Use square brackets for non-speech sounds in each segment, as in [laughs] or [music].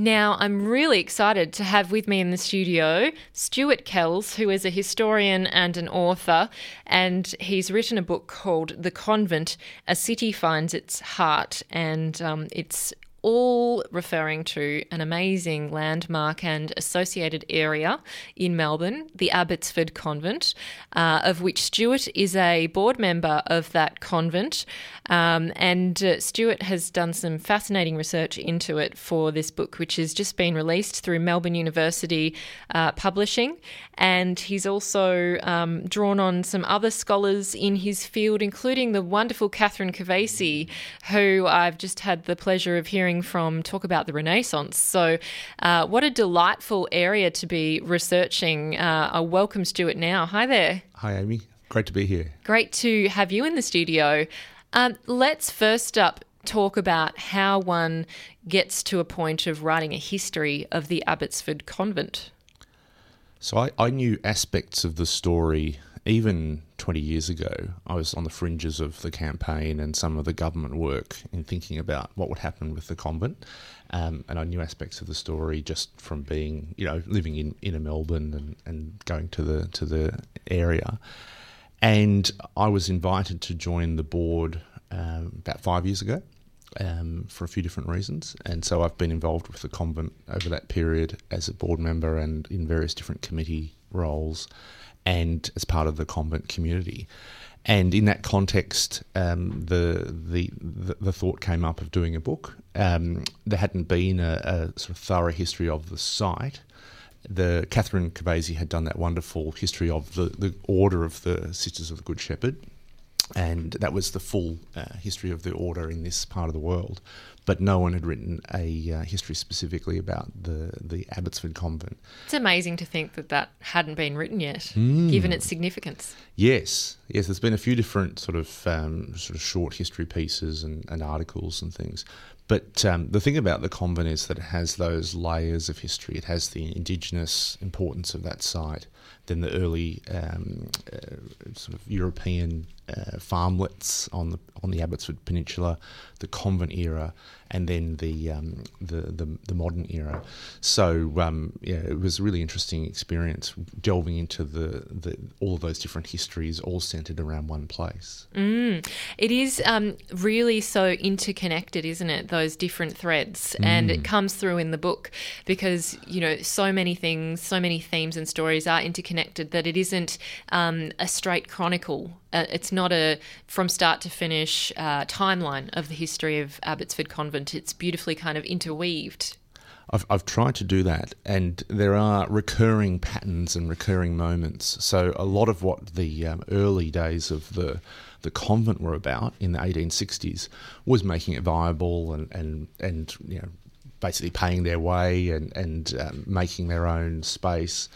Now, I'm really excited to have with me in the studio Stuart Kells, who is a historian and an author, and he's written a book called The Convent A City Finds Its Heart, and um, it's all referring to an amazing landmark and associated area in Melbourne, the Abbotsford Convent, uh, of which Stuart is a board member of that convent. Um, and uh, Stuart has done some fascinating research into it for this book, which has just been released through Melbourne University uh, Publishing. And he's also um, drawn on some other scholars in his field, including the wonderful Catherine Kovesi, who I've just had the pleasure of hearing from talk about the Renaissance. So, uh, what a delightful area to be researching. Uh, I welcome Stuart now. Hi there. Hi, Amy. Great to be here. Great to have you in the studio. Um, let's first up talk about how one gets to a point of writing a history of the Abbotsford Convent. So I, I knew aspects of the story even 20 years ago. I was on the fringes of the campaign and some of the government work in thinking about what would happen with the convent. Um, and I knew aspects of the story just from being, you know, living in inner Melbourne and, and going to the to the area. And I was invited to join the board um, about five years ago um, for a few different reasons. And so I've been involved with the convent over that period as a board member and in various different committee roles and as part of the convent community. And in that context, um, the, the, the thought came up of doing a book. Um, there hadn't been a, a, sort of thorough history of the site. The Catherine Kovesi had done that wonderful history of the, the order of the Sisters of the Good Shepherd, and that was the full uh, history of the order in this part of the world. But no one had written a uh, history specifically about the the Abbotsford Convent. It's amazing to think that that hadn't been written yet, mm. given its significance. Yes, yes. There's been a few different sort of um, sort of short history pieces and, and articles and things. But um, the thing about the convent is that it has those layers of history. It has the indigenous importance of that site, then the early um, uh, sort of European uh, farmlets on the on the Abbotsford Peninsula, the convent era, and then the um, the, the, the modern era. So um, yeah, it was a really interesting experience delving into the, the all of those different histories, all centered around one place. Mm. It is um, really so interconnected, isn't it? Those different threads, mm. and it comes through in the book because you know so many things, so many themes and stories are interconnected that it isn't um, a straight chronicle uh, it's not a from start to finish uh, timeline of the history of Abbotsford Convent. It's beautifully kind of interweaved. I've, I've tried to do that, and there are recurring patterns and recurring moments. So, a lot of what the um, early days of the the convent were about in the 1860s was making it viable and, and, and you know, basically paying their way and, and um, making their own space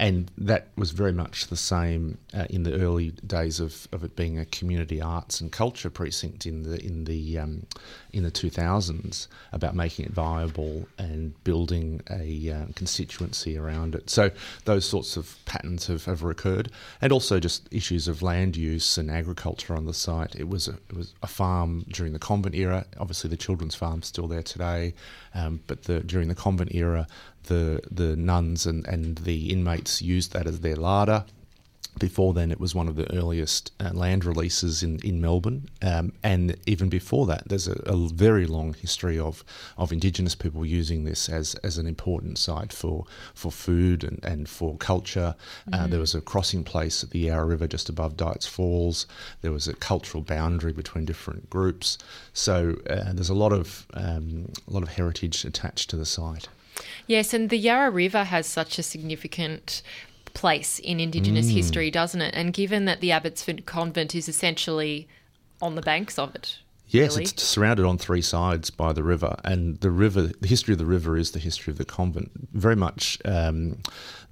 and that was very much the same uh, in the early days of, of it being a community arts and culture precinct in the in the um, in the 2000s about making it viable and building a uh, constituency around it. So those sorts of patterns have, have recurred, and also just issues of land use and agriculture on the site. It was a, it was a farm during the convent era. Obviously, the children's farm's still there today, um, but the, during the convent era, the the nuns and, and the inmates used that as their larder. Before then, it was one of the earliest uh, land releases in, in Melbourne. Um, and even before that, there's a, a, very long history of, of Indigenous people using this as, as an important site for, for food and, and for culture. Uh, mm-hmm. Uh, there was a crossing place at the Yarra River just above Dights Falls. There was a cultural boundary between different groups. So uh, there's a lot of, um, a lot of heritage attached to the site. Yes, and the Yarra River has such a significant place in Indigenous mm. history, doesn't it? And given that the Abbotsford Convent is essentially on the banks of it. Yes, really? it's surrounded on three sides by the river, and the river, the history of the river is the history of the convent. Very much um,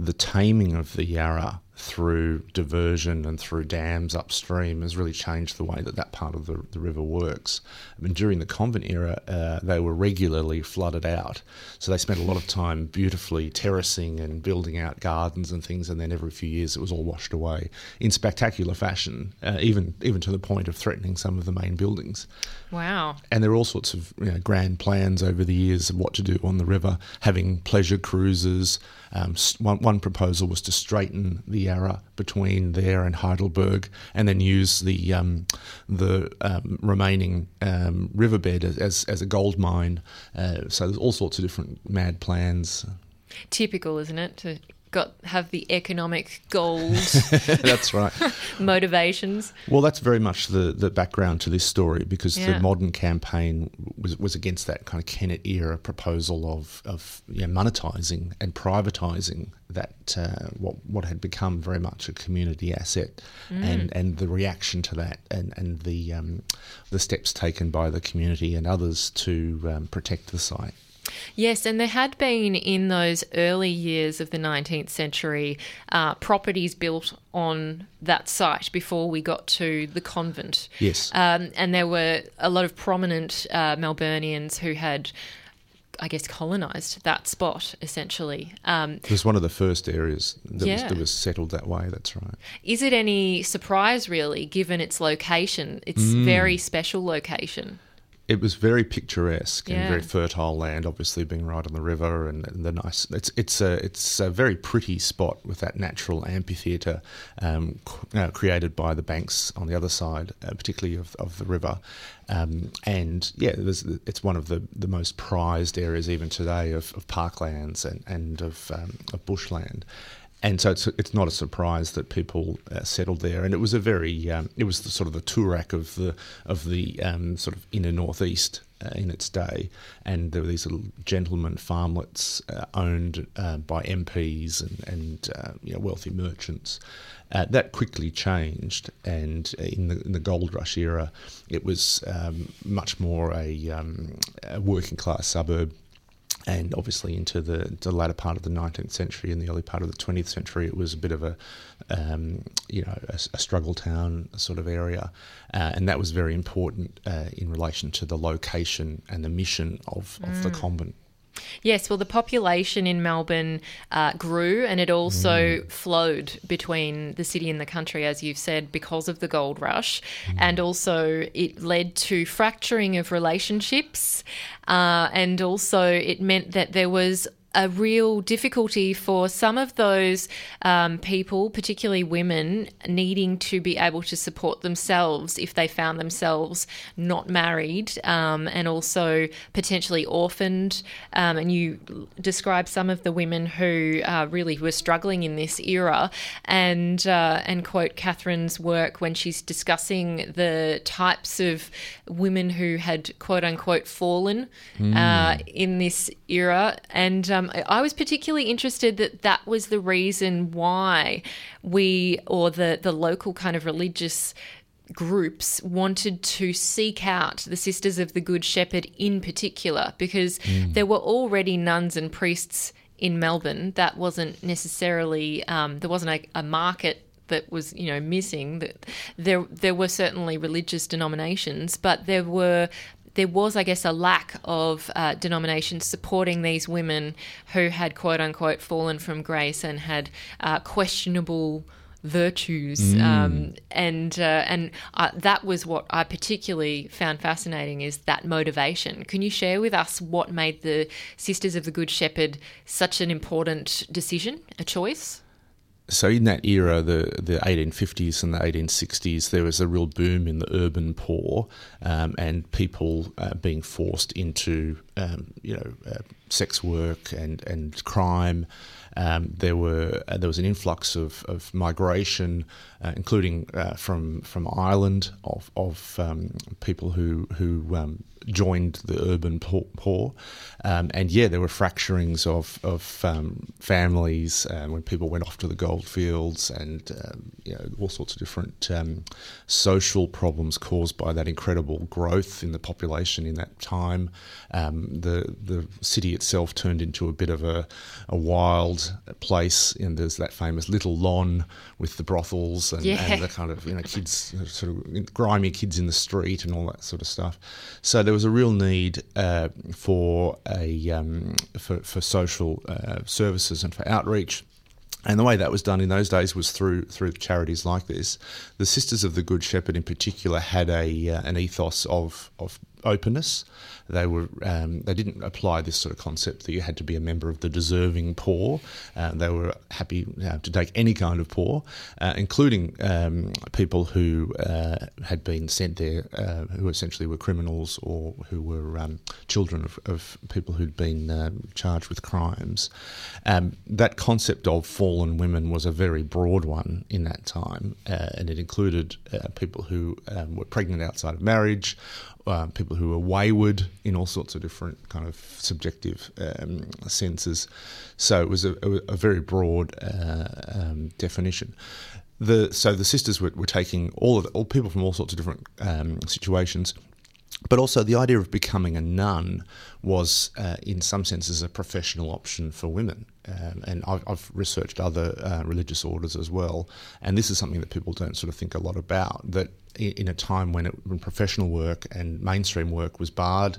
the taming of the Yarra through diversion and through dams upstream has really changed the way that that part of the, the river works. I mean, during the convent era, uh, they were regularly flooded out. So they spent a lot of time beautifully terracing and building out gardens and things, and then every few years it was all washed away in spectacular fashion, uh, even, even to the point of threatening some of the main buildings. Wow. And there are all sorts of you know, grand plans over the years of what to do on the river, having pleasure cruises. Um, one, one proposal was to straighten the Yarra between there and Heidelberg, and then use the um, the um, remaining um, riverbed as, as a gold mine. Uh, so there's all sorts of different mad plans. Typical, isn't it, to got have the economic gold. [laughs] that's right. [laughs] motivations. Well, that's very much the, the background to this story because yeah. the modern campaign was was against that kind of Kennett era proposal of of you know, monetizing and privatizing that uh, what what had become very much a community asset, mm. and and the reaction to that and and the um, the steps taken by the community and others to um, protect the site. Yes, and there had been in those early years of the 19th century uh, properties built on that site before we got to the convent. Yes. Um, and there were a lot of prominent uh, Melburnians who had. I guess colonised that spot essentially. Um, it was one of the first areas that, yeah. was, that, was, settled that way. That's right. Is it any surprise, really, given its location? Its mm. very special location it was very picturesque yeah. and very fertile land, obviously being right on the river and, and, the nice. It's it's a it's a very pretty spot with that natural amphitheatre um, uh, created by the banks on the other side, uh, particularly of, of the river. Um, and yeah, it's one of the, the most prized areas even today of, of parklands and and of, um, of bushland and so it's it's not a surprise that people uh, settled there. And it was a very um, it was the sort of the Toorak of the of the um, sort of inner northeast uh, in its day, and there were these little gentleman farmlets uh, owned uh, by MPs and and uh, you know, wealthy merchants. Uh, that quickly changed, and in the, in the gold rush era, it was um, much more a, um, a working class suburb and obviously into the, the latter part of the 19th century and the early part of the 20th century, it was a bit of a, um, you know, a, a, struggle town sort of area, uh, and that was very important uh, in relation to the location and the mission of, of mm. the convent. Yes, well, the population in Melbourne uh, grew and it also mm. flowed between the city and the country, as you've said, because of the gold rush. Mm. And also, it led to fracturing of relationships. Uh, and also, it meant that there was a real difficulty for some of those um, people, particularly women, needing to be able to support themselves if they found themselves not married um, and also potentially orphaned. Um, and you describe some of the women who uh, really were struggling in this era, and uh, and quote Catherine's work when she's discussing the types of women who had quote unquote fallen mm. uh, in this era, and um, um, I was particularly interested that that was the reason why we, or the, the local kind of religious groups wanted to seek out the Sisters of the Good Shepherd in particular, because mm. there were already nuns and priests in Melbourne. That wasn't necessarily, um, there wasn't a, a market that was you know missing that there there were certainly religious denominations but there were there was, I guess, a lack of uh, denominations supporting these women who had quote unquote fallen from grace and had uh, questionable virtues mm. um, and uh, and uh, that was what I particularly found fascinating is that motivation. Can you share with us what made the Sisters of the Good Shepherd such an important decision, a choice? So in that era, the the 1850s and the 1860s, there was a real boom in the urban poor, um, and people uh, being forced into um, you know uh, sex work and and crime. Um, there were uh, there was an influx of, of migration, uh, including uh, from from Ireland of of um, people who who um, joined the urban poor, um, and yeah, there were fracturings of of um, families uh, when people went off to the goldfields, and you know all sorts of different social problems caused by that incredible growth in the population in that time. the the city itself turned into a bit of a, a wild place. And there's that famous Little Lon with the brothels and, Yeah. and the kind of you know kids, sort of grimy kids in the street and all that sort of stuff. So there was a real need uh, for a um, for for social uh, services and for outreach. And the way that was done in those days was through through charities like this. The Sisters of the Good Shepherd, in particular, had a uh, an ethos of of openness. They were um, they didn't apply this sort of concept that you had to be a member of the deserving poor. Uh, they were happy uh, to take any kind of poor, uh, including um, people who uh, had been sent there, uh, who essentially were criminals or who were um, children of, of people who'd been charged with crimes. Um, that concept of fallen women was a very broad one in that time, and it included people who um, were pregnant outside of marriage, uh, people who were wayward in all sorts of different kind of subjective um, senses. So it was a, a, a very broad uh, um, definition. The, so the sisters were, were taking all of all people from all sorts of different um, situations, but also the idea of becoming a nun was, uh, in some senses, a professional option for women. Um, and I've, I've researched other uh, religious orders as well, and this is something that people don't sort of think a lot about. That in a time when, it, when professional work and mainstream work was barred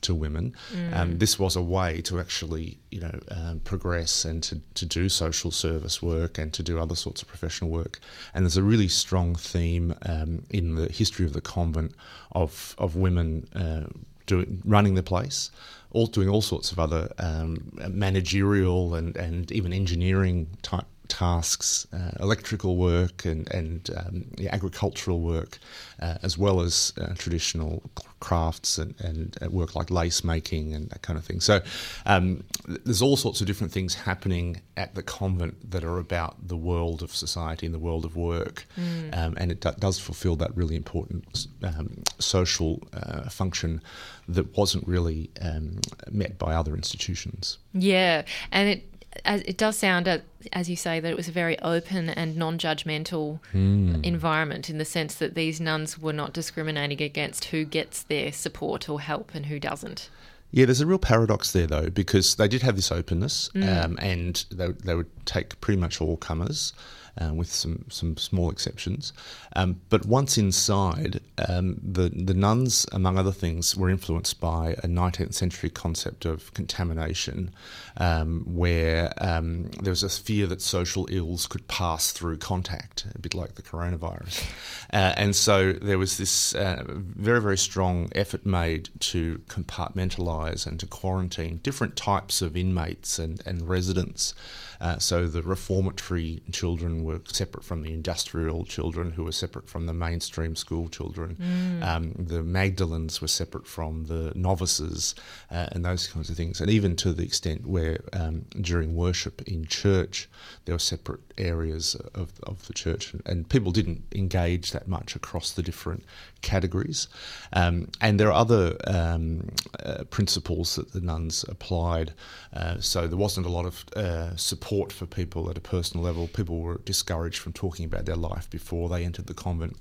to women, um, this was a way to actually, you know, um, progress and to, to do social service work and to do other sorts of professional work. And there's a really strong theme um, in the history of the convent of of women uh, doing running the place, all doing all sorts of other um, managerial and and even engineering type tasks, uh, electrical work and and um, yeah, agricultural work, uh, as well as uh, traditional crafts and, and uh, work like lace making and that kind of thing. So um, there's all sorts of different things happening at the convent that are about the world of society and the world of work, um, and it do- does fulfil that really important um, social uh, function that wasn't really um, met by other institutions. Yeah, and it as it does sound, uh, as you say, that it was a very open and non-judgmental environment in the sense that these nuns were not discriminating against who gets their support or help and who doesn't. Yeah, there's a real paradox there though, because they did have this openness, um, and they, they would take pretty much all comers, uh, with some some small exceptions. Um, but once inside, um, the the nuns, among other things, were influenced by a 19th century concept of contamination, um, where um, there was a fear that social ills could pass through contact, a bit like the coronavirus, uh, and so there was this uh, very very strong effort made to compartmentalise and to quarantine different types of inmates and, and residents. Uh, so the reformatory children were separate from the industrial children, who were separate from the mainstream school children. Um, the Magdalens were separate from the novices, uh, and those kinds of things. And even to the extent where um, during worship in church, there were separate areas of, of the church, and, people didn't engage that much across the different categories. Um, and there are other um, uh, principles that the nuns applied. Uh, so there wasn't a lot of uh, support for people at a personal level. People were discouraged from talking about their life before they entered the convent.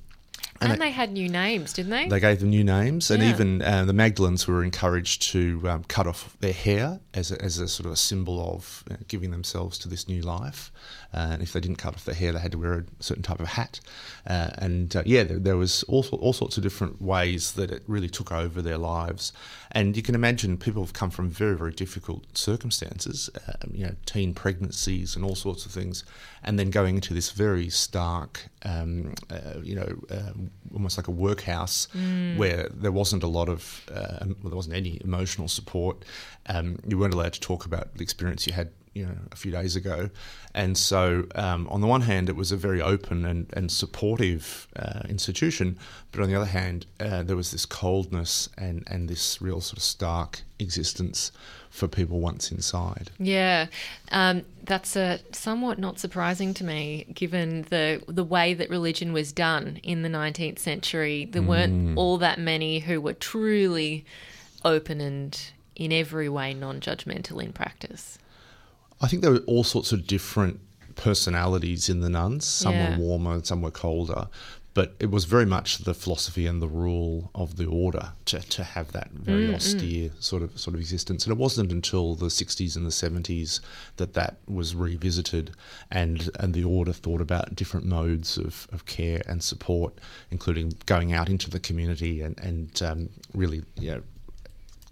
And, And they had new names, didn't they? They gave them new names, and Yeah. even uh, the Magdalens were encouraged to um, cut off their hair as a, as a sort of a symbol of uh, giving themselves to this new life. Uh, and if they didn't cut off their hair, they had to wear a certain type of hat. Uh, and uh, yeah, there, there was all, all sorts of different ways that it really took over their lives. And you can imagine people have come from very, very difficult circumstances, um, you know, teen pregnancies and all sorts of things, and then going into this very stark, um, uh, you know, almost like a workhouse where there wasn't a lot of, uh, well, there wasn't any emotional support. Um, you weren't allowed to talk about the experience you had you know a few days ago, and so um, on the one hand it was a very open and, and supportive uh, institution, but on the other hand uh, there was this coldness and and this real sort of stark existence for people once inside. Yeah, um, that's uh, somewhat not surprising to me, given the the way that religion was done in the 19th century. There weren't all that many who were truly open and in every way non-judgmental in practice. I think there were all sorts of different personalities in the nuns. Some Yeah. were warmer, some were colder. but it was very much the philosophy and the rule of the order to, to have that very austere sort of sort of existence. And it wasn't until the 60s and the 70s that that was revisited, and and the order thought about different modes of, of care and support, including going out into the community and and um, really you know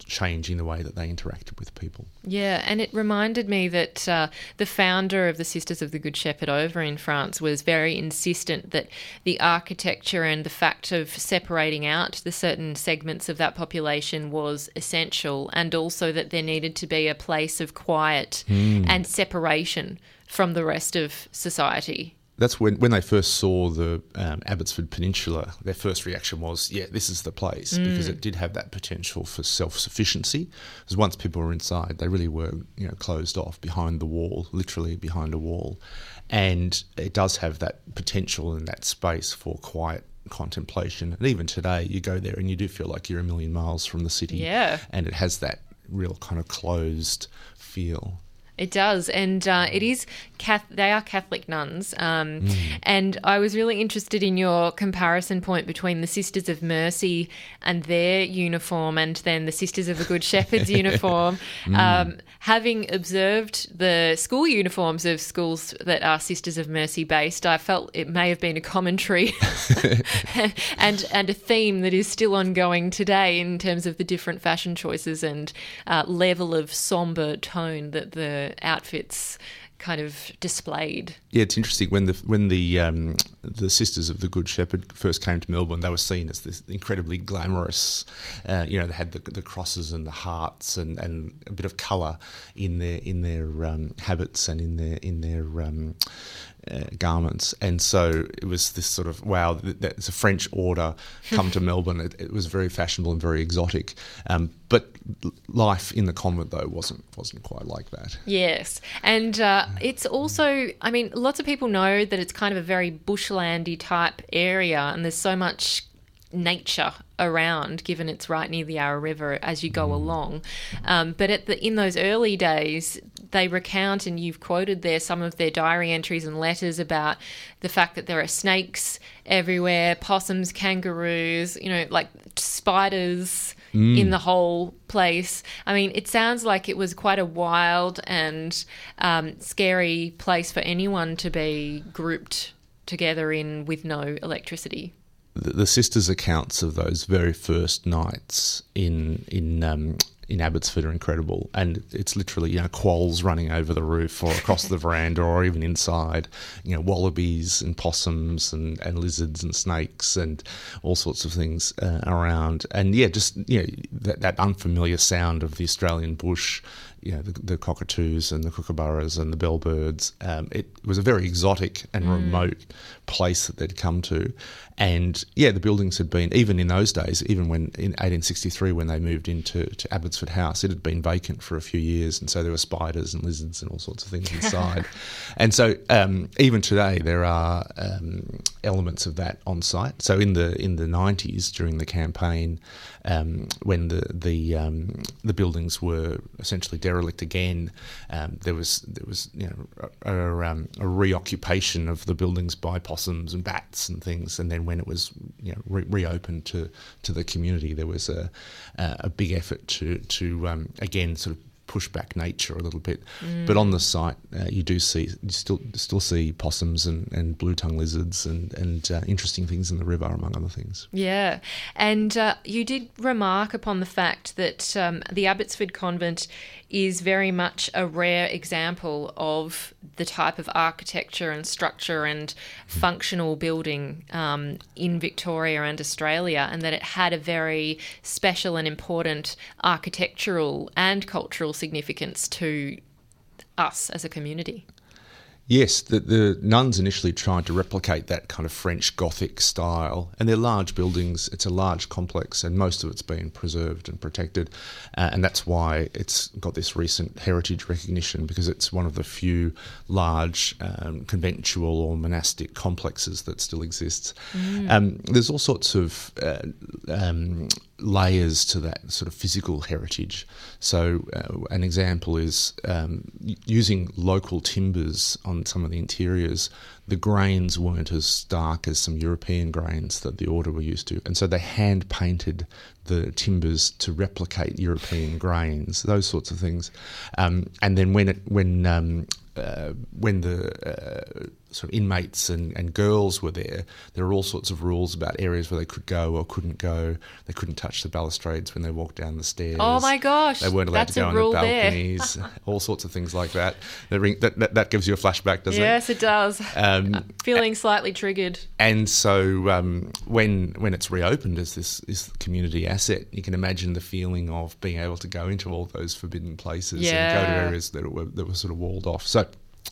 changing the way that they interacted with people. Yeah, and it reminded me that uh, the founder of the Sisters of the Good Shepherd over in France was very insistent that the architecture and the fact of separating out the certain segments of that population was essential, and also that there needed to be a place of quiet and separation from the rest of society. That's when, when they first saw the um, Abbotsford Peninsula, their first reaction was, yeah, this is the place, because it did have that potential for self sufficiency. Because once people were inside, they really were you know, closed off behind the wall, literally behind a wall. And it does have that potential and that space for quiet contemplation. And even today, you go there and you do feel like you're a million miles from the city. Yeah. And it has that real kind of closed feel. It does, and uh, it is. Cath- they are Catholic nuns, um, and I was really interested in your comparison point between the Sisters of Mercy and their uniform, and then the Sisters of the Good Shepherd's [laughs] uniform. Um, having observed the school uniforms of schools that are Sisters of Mercy based, I felt it may have been a commentary [laughs] [laughs] and and a theme that is still ongoing today in terms of the different fashion choices and uh, level of somber tone that the outfits kind of displayed. Yeah, it's interesting when the when the um, the Sisters of the Good Shepherd first came to Melbourne, they were seen as this incredibly glamorous. Uh, you know, they had the, the crosses and the hearts and, and a bit of colour in their in their um, habits and in their in their um, uh, garments, and so it was this sort of wow. th- That's a French order come to [laughs] Melbourne. It, it was very fashionable and very exotic. Um, but life in the convent though wasn't wasn't quite like that. Yes, and uh, it's also, I mean, lots of people know that it's kind of a very bushlandy type area, and there's so much nature around, given it's right near the Yarra River as you go along. Um, but at the in those early days, they recount, and you've quoted there some of their diary entries and letters about the fact that there are snakes everywhere, possums, kangaroos, you know, like spiders in the whole place. I mean, it sounds like it was quite a wild and um, scary place for anyone to be grouped together in with no electricity. the, the sisters' accounts of those very first nights in in um, in Abbotsford are incredible, and it's literally you know quolls running over the roof or across the veranda or even inside, you know wallabies and possums and, and lizards and snakes and all sorts of things uh, around, and yeah, just you know that, that unfamiliar sound of the Australian bush. You know, the, the cockatoos and the kookaburras and the bellbirds. Um, it was a very exotic and remote place that they'd come to. And yeah, the buildings had been, even in those days, even when in 1863, when they moved into to Abbotsford House, it had been vacant for a few years. And so there were spiders and lizards and all sorts of things inside. [laughs] and so um, even today, there are um, elements of that on site. So in the in the 90s, during the campaign, um, when the the um, the buildings were essentially derelict again, um, there was there was you know a, a, um, a reoccupation of the buildings by possums and bats and things, and then when it was you know re- reopened to to the community, there was a a big effort to to um, again sort of push back nature a little bit. But on the site, uh, you do see you still still see possums and, and blue tongue lizards and and uh, interesting things in the river, among other things. Yeah, and uh, you did remark upon the fact that um, the Abbotsford Convent is very much a rare example of the type of architecture and structure and functional building um, in Victoria and Australia, and that it had a very special and important architectural and cultural significance to us as a community. Yes, the, the nuns initially tried to replicate that kind of French Gothic style, and they're large buildings. It's a large complex, and most of it's been preserved and protected, uh, and that's why it's got this recent heritage recognition because it's one of the few large um, conventual or monastic complexes that still exists. Um, there's all sorts of uh, um, layers to that sort of physical heritage. So, uh, an example is um, using local timbers on some of the interiors. The grains weren't as dark as some European grains that the order were used to, and so they hand painted the timbers to replicate European grains, those sorts of things. Um, and then when it when um, uh, when the uh, sort of inmates and, and girls were there, there were all sorts of rules about areas where they could go or couldn't go. They couldn't touch the balustrades when they walked down the stairs. Oh my gosh! They weren't allowed to go on the balconies. [laughs] all sorts of things like that. That, that. that, gives you a flashback, doesn't yes, it? Yes, it does. Um, Feeling slightly triggered. And so um, when when it's reopened as this, this community asset, you can imagine the feeling of being able to go into all those forbidden places yeah. and go to areas that were that were sort of walled off. So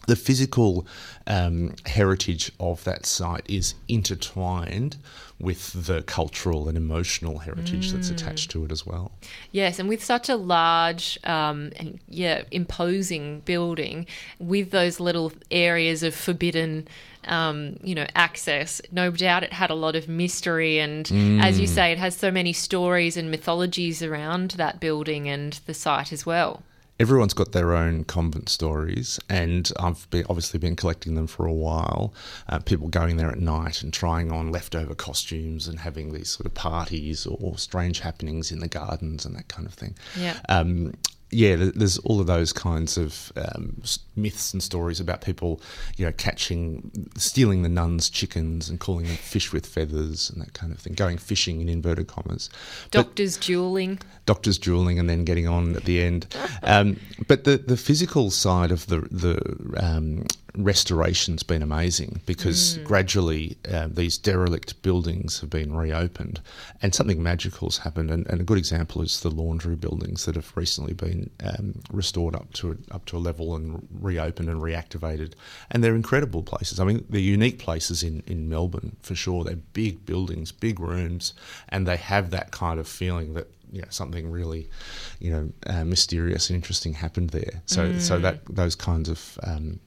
the physical um, heritage of that site is intertwined with the cultural and emotional heritage mm. that's attached to it as well. Yes, and with such a large um, and yeah imposing building, with those little areas of forbidden. Um, you know, access. No doubt it had a lot of mystery, and mm. as you mm. say, it has so many stories and mythologies around that building and the site as well everyone's got their own convent stories, and I've been, obviously been collecting them for a while. Uh, people going there at night and trying on leftover costumes and having these sort of parties or strange happenings in the gardens and that kind of thing. Yeah. Um, yeah, there's all of those kinds of um, myths and stories about people, you know, catching, stealing the nuns' chickens and calling them fish with feathers and that kind of thing, going fishing in inverted commas. Doctors but, dueling. Doctors dueling and then getting on at the end. Um, but the, the physical side of the, the um, restoration's been amazing because mm. gradually uh, these derelict buildings have been reopened and something magical's happened. And, and, a good example is the laundry buildings that have recently been um, restored up to a, up to a level and reopened and reactivated. And they're incredible places. I mean, they're unique places in, in Melbourne for sure. They're big buildings, big rooms, and they have that kind of feeling that you know, something really, you know, uh, mysterious and interesting happened there. So, mm. so that those kinds of, um,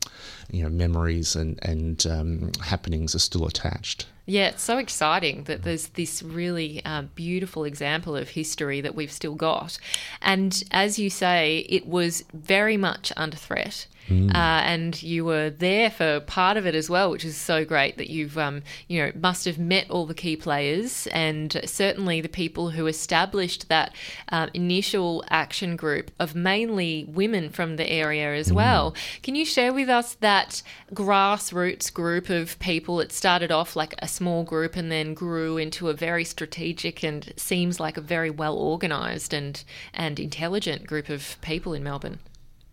you know, memories and and um, happenings are still attached. Yeah, it's so exciting that there's this really uh, beautiful example of history that we've still got. And as you say, it was very much under threat. Mm. Uh, and you were there for part of it as well, which is so great that you've, um, you know, must have met all the key players and certainly the people who established that uh, initial action group of mainly women from the area as mm. well. Can you share with us that grassroots group of people? It started off like a small group and then grew into a very strategic and seems like a very well organised and, and intelligent group of people in Melbourne.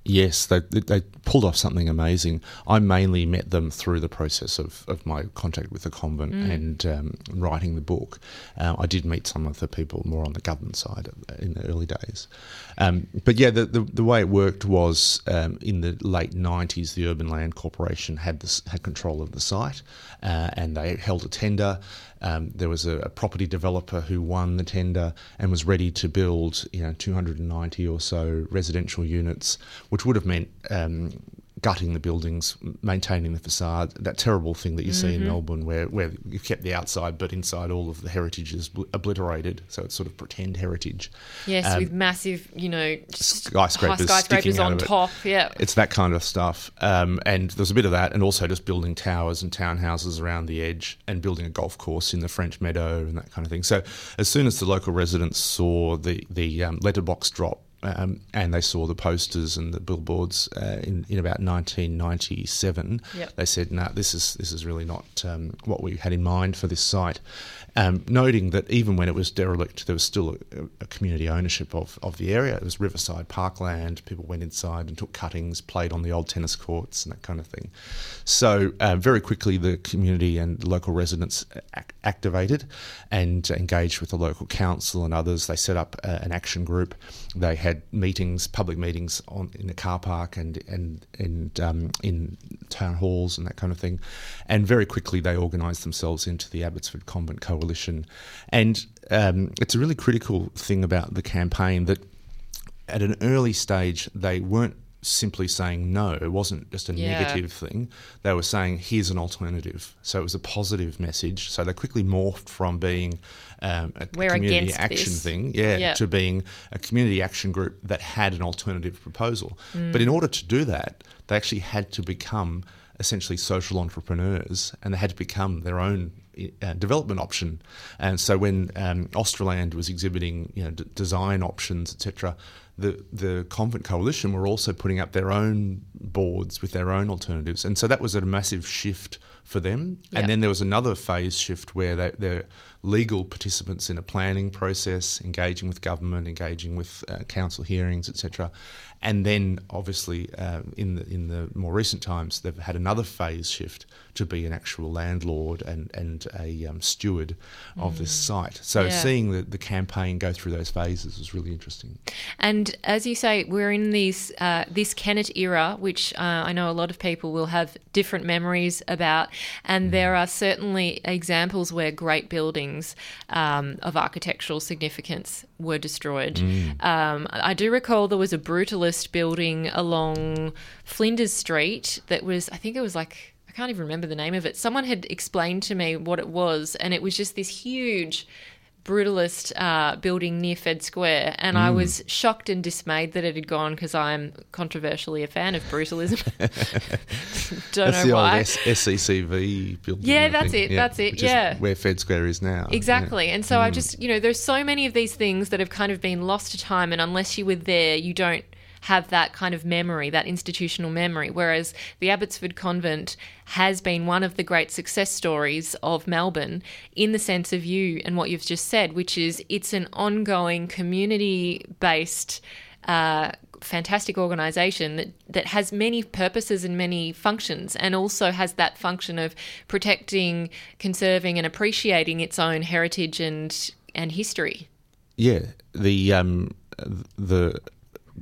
Yes, they, they pulled off something amazing. I mainly met them through the process of, of my contact with the convent mm. and um, writing the book. Uh, I did meet some of the people more on the government side in the early days. Um, but yeah, the, the, the, way it worked was um, in the late 90s, the Urban Land Corporation had, this, had control of the site uh, and they held a tender. Um, there was a, a, property developer who won the tender and was ready to build, you know, 290 or so residential units, which would have meant um, gutting the buildings, maintaining the facade. That terrible thing that you mm-hmm. see in mm-hmm. Melbourne, where where you've kept the outside, but inside all of the heritage is obliterated. So it's sort of pretend heritage. Yes, um, with massive, you know, skyscrapers, skyscrapers on top. Yeah, it's that kind of stuff. Um, and there's a bit of that, and also just building towers and townhouses around the edge, and building a golf course in the French Meadow and that kind of thing. So as soon as the local residents saw the the um, letterbox drop um, and they saw the posters and the billboards uh, in, in about 1997. Yep. They said, "No, nah, this is this is really not um, what we had in mind for this site." Um, noting that even when it was derelict, there was still a, a, community ownership of, of the area. It was riverside parkland. People went inside and took cuttings, played on the old tennis courts, and that kind of thing. So uh, very quickly, the community and local residents ac- activated and engaged with the local council and others. They set up uh, an action group. They had meetings, public meetings on in the car park and and and um, in town halls and that kind of thing. And very quickly, they organised themselves into the Abbotsford Convent Coalition coalition. And um, it's a really critical thing about the campaign that at an early stage they weren't simply saying no. It wasn't just a Yeah. negative thing. They were saying, here's an alternative. So it was a positive message. So they quickly morphed from being um, a We're community action this. thing yeah, Yeah. to being a community action group that had an alternative proposal. Mm. But in order to do that, they actually had to become essentially social entrepreneurs and they had to become their own uh, development option. And so when um, Australand was exhibiting you know, d- design options, etc., the, the Convent Coalition were also putting up their own boards with their own alternatives. And so that was a massive shift for them. Yeah. And then there was another phase shift where they, they're legal participants in a planning process, engaging with government, engaging with uh, council hearings, etc. And then, obviously, uh, in the in the more recent times, they've had another phase shift to be an actual landlord and and a um, steward of this site. So Mm. Yeah. seeing the, the campaign go through those phases was really interesting. And as you say, we're in this uh, this Kennett era, which uh, I know a lot of people will have different memories about, and there are certainly examples where great buildings um, of architectural significance were destroyed. Um, I do recall there was a brutalist building along Flinders Street that was, I think it was like. I can't even remember the name of it. Someone had explained to me what it was, and it was just this huge brutalist uh, building near Fed Square, and I was shocked and dismayed that it had gone because I'm controversially a fan of brutalism. [laughs] [laughs] Don't That's know the why. old S- SECV building. Yeah, that's it, that's it, yeah. where Fed Square is now. Yeah. Exactly. And so I Mm. just, you know, there's so many of these things that have kind of been lost to time, and unless you were there, you don't have that kind of memory, that institutional memory. Whereas the Abbotsford Convent has been one of the great success stories of Melbourne in the sense of you and what you've just said, which is it's an ongoing community based. Uh, fantastic organization that, that has many purposes and many functions and also has that function of protecting conserving and appreciating its own heritage and and history Yeah, the um, the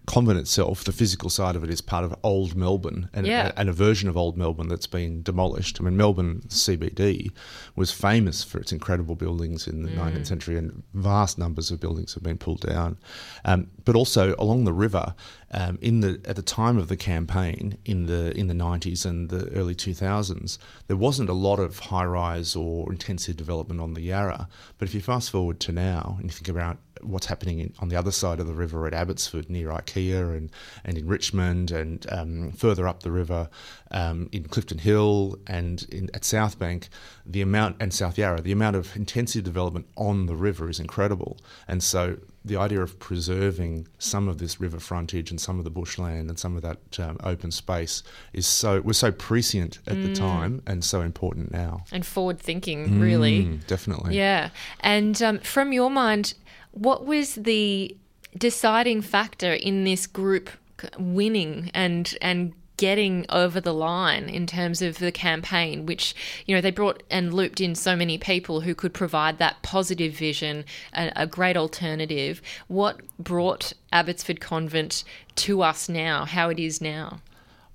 convent itself, the physical side of it, is part of old Melbourne and, Yeah. and a version of old Melbourne that's been demolished. I mean, Melbourne CBD was famous for its incredible buildings in the 19th century, and vast numbers of buildings have been pulled down. Um, but also along the river, um, in the at the time of the campaign in the in the 90s and the early 2000s, there wasn't a lot of high rise or intensive development on the Yarra. But if you fast forward to now and you think about what's happening in, on the other side of the river at Abbotsford near IKEA and, and in Richmond and um, further up the river um, in Clifton Hill and in, at South Bank, the amount and South Yarra, the amount of intensive development on the river is incredible. And so the idea of preserving some of this river frontage and some of the bushland and some of that um, open space is so was so prescient at the time and so important now. and forward thinking really Mm, definitely. Yeah. And um, from your mind, what was the deciding factor in this group winning and and getting over the line in terms of the campaign which you know they brought and looped in so many people who could provide that positive vision a, a great alternative what brought abbotsford convent to us now how it is now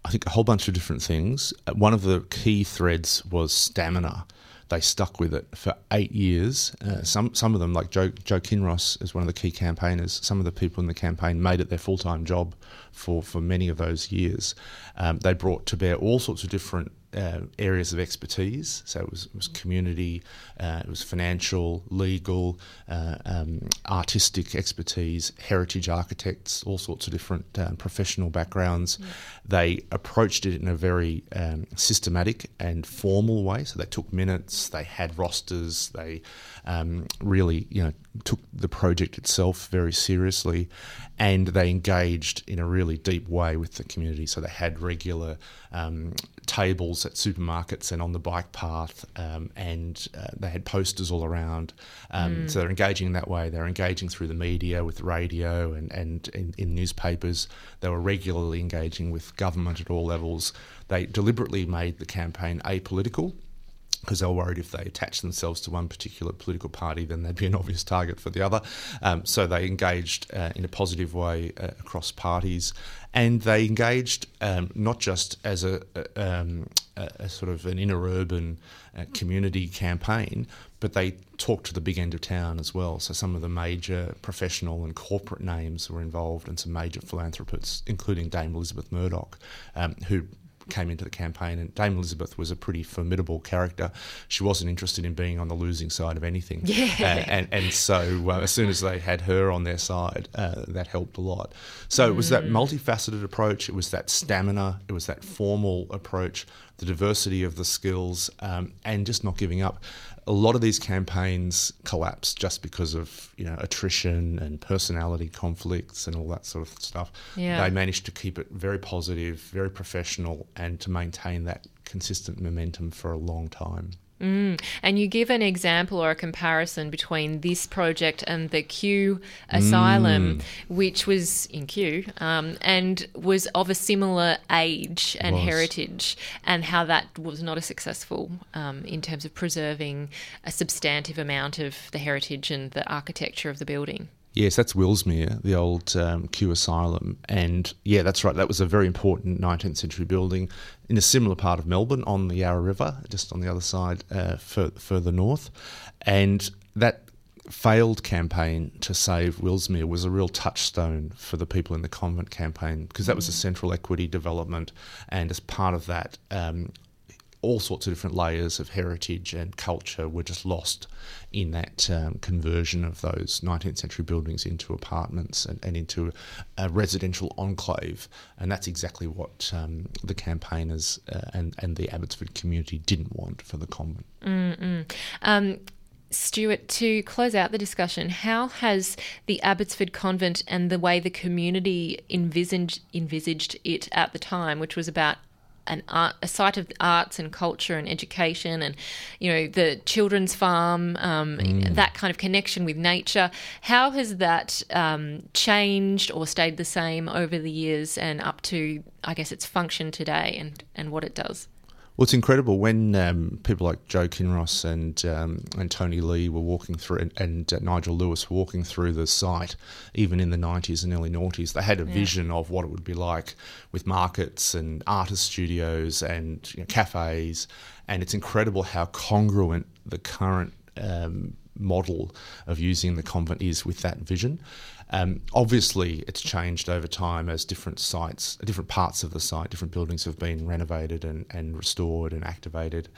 I think a whole bunch of different things. Uh, One of the key threads was stamina. They stuck with it for eight years. Uh, some some of them, like Joe Joe Kinross, is one of the key campaigners. Some of the people in the campaign made it their full time job for for many of those years. Um, they brought to bear all sorts of different uh, areas of expertise. So it was, it was community, uh, it was financial, legal, uh, um, artistic expertise, heritage architects, all sorts of different um, professional backgrounds. They approached it in a very um, systematic and formal way. So they took minutes, they had rosters, they um, really, you know, took the project itself very seriously, and they engaged in a really deep way with the community. So they had regular um, tables at supermarkets and on the bike path, um, and uh, they had posters all around. Um, So they're engaging in that way. They're engaging through the media, with radio, and and in, in newspapers. They were regularly engaging with government at all levels. They deliberately made the campaign apolitical because they were worried if they attached themselves to one particular political party, then they'd be an obvious target for the other. Um, so they engaged uh, in a positive way uh, across parties, and they engaged um, not just as a, a, um, a, sort of an inner urban uh, community campaign, but they talked to the big end of town as well. So some of the major professional and corporate names were involved, and some major philanthropists, including Dame Elizabeth Murdoch, um, who came into the campaign, and Dame Elizabeth was a pretty formidable character. She wasn't interested in being on the losing side of anything. Yeah. Uh, and, and so uh, as soon as they had her on their side, uh, that helped a lot. So it was that mm. multifaceted approach, it was that stamina, it was that formal approach, the diversity of the skills, um, and just not giving up a lot of these campaigns collapse just because of you know attrition and personality conflicts and all that sort of stuff. Yeah. They managed to keep it very positive, very professional, and to maintain that consistent momentum for a long time. Mm. And you give an example or a comparison between this project and the Kew Asylum, mm. which was in Kew um, and was of a similar age and heritage, and how that was not as successful um, in terms of preserving a substantive amount of the heritage and the architecture of the building. Yes, that's Willsmere, the old um, Kew Asylum. And yeah, that's right. That was a very important 19th century building in a similar part of Melbourne on the Yarra River, just on the other side, uh, further north. And that failed campaign to save Willsmere was a real touchstone for the people in the convent campaign because that was a mm. central equity development. And as part of that, um, all sorts of different layers of heritage and culture were just lost in that um, conversion of those 19th century buildings into apartments and, and into a residential enclave. And that's exactly what um, the campaigners uh, and, and the Abbotsford community didn't want for the convent. Um, Stuart, to close out the discussion, how has the Abbotsford Convent and the way the community envisaged, envisaged it at the time, which was about an art, a site of arts and culture and education, and you know the children's farm, um, mm. that kind of connection with nature. How has that um, changed or stayed the same over the years and up to, I guess, its function today and and what it does? Well, it's incredible when um, people like Joe Kinross and um, and Tony Lee were walking through, and, and uh, Nigel Lewis walking through the site, even in the '90s and early noughties. They had a yeah. vision of what it would be like with markets and artist studios and you know, cafes, and it's incredible how congruent the current um, model of using the convent is with that vision. Um, obviously, it's changed over time as different sites, different parts of the site, different buildings have been renovated and, and restored and activated.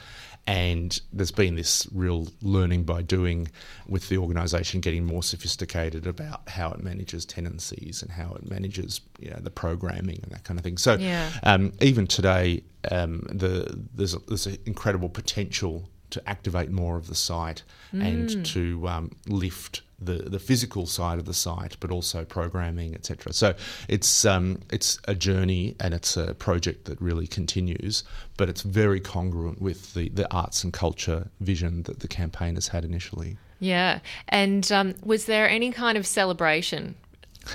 And there's been this real learning by doing with the organisation getting more sophisticated about how it manages tenancies and how it manages you know, the programming and that kind of thing. So yeah. um, even today, um, the, there's, there's an incredible potential to activate more of the site mm. and to um, lift the, the physical side of the site, but also programming, etc. So it's um, it's a journey and it's a project that really continues, but it's very congruent with the, the arts and culture vision that the campaign has had initially. Yeah, and um, was there any kind of celebration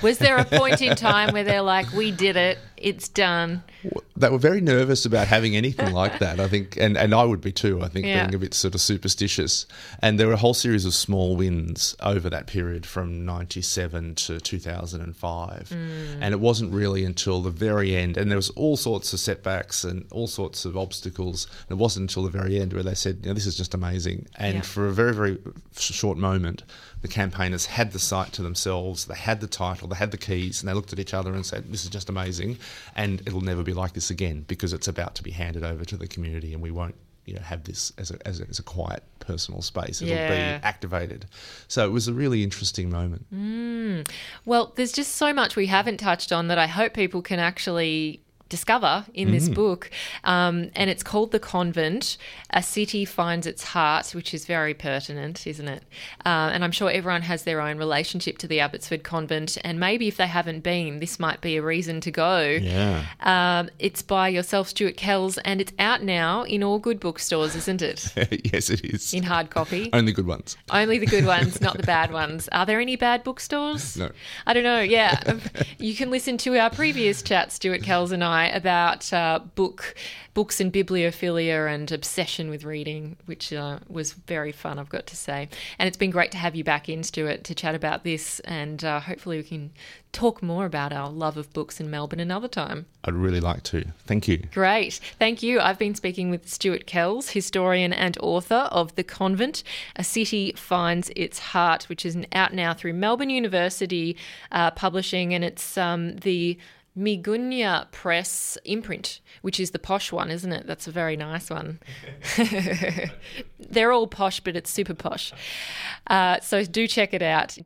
was there a point in time where they're like, "We did it, it's done"? They were very nervous about having anything like that. I think, and, and I would be too. I think yeah. being a bit sort of superstitious. And there were a whole series of small wins over that period from '97 to 2005. Mm. And it wasn't really until the very end, and there was all sorts of setbacks and all sorts of obstacles. And it wasn't until the very end where they said, you know, "This is just amazing." And yeah. for a very very short moment, the campaigners had the site to themselves, they had the title, they had the keys, and they looked at each other and said, This is just amazing, and it'll never be like this again because it's about to be handed over to the community and we won't. You know, have this as a, as a, as a quiet personal space. It'll yeah. be activated. So it was a really interesting moment. Mm. Well, there's just so much we haven't touched on that I hope people can actually discover in this mm. book. Um, and it's called The Convent A City Finds Its Heart, which is very pertinent, isn't it? Uh, and I'm sure everyone has their own relationship to the Abbotsford Convent. And maybe if they haven't been, this might be a reason to go. Yeah. Um, it's by yourself, Stuart Kells, and it's out now in all good bookstores, isn't it? [laughs] yes, it is. In hard copy. [laughs] Only good ones. Only the good ones, not the [laughs] bad ones. Are there any bad bookstores? No. I don't know. Yeah. you can listen to our previous chat, Stuart Kells and I I about uh, book books and bibliophilia and obsession with reading, which uh, was very fun, I've got to say. And it's been great to have you back in, Stuart, to chat about this, and uh, hopefully we can talk more about our love of books in Melbourne another time. I'd really like to. Thank you. Great. Thank you. I've been speaking with Stuart Kells, historian and author of The Convent A City Finds Its Heart, which is out now through Melbourne University uh, Publishing, and it's um, the Miegunyah Press imprint, which is the posh one, isn't it? That's a very nice one. [laughs] [laughs] They're all posh, but it's super posh. Uh, so do check it out.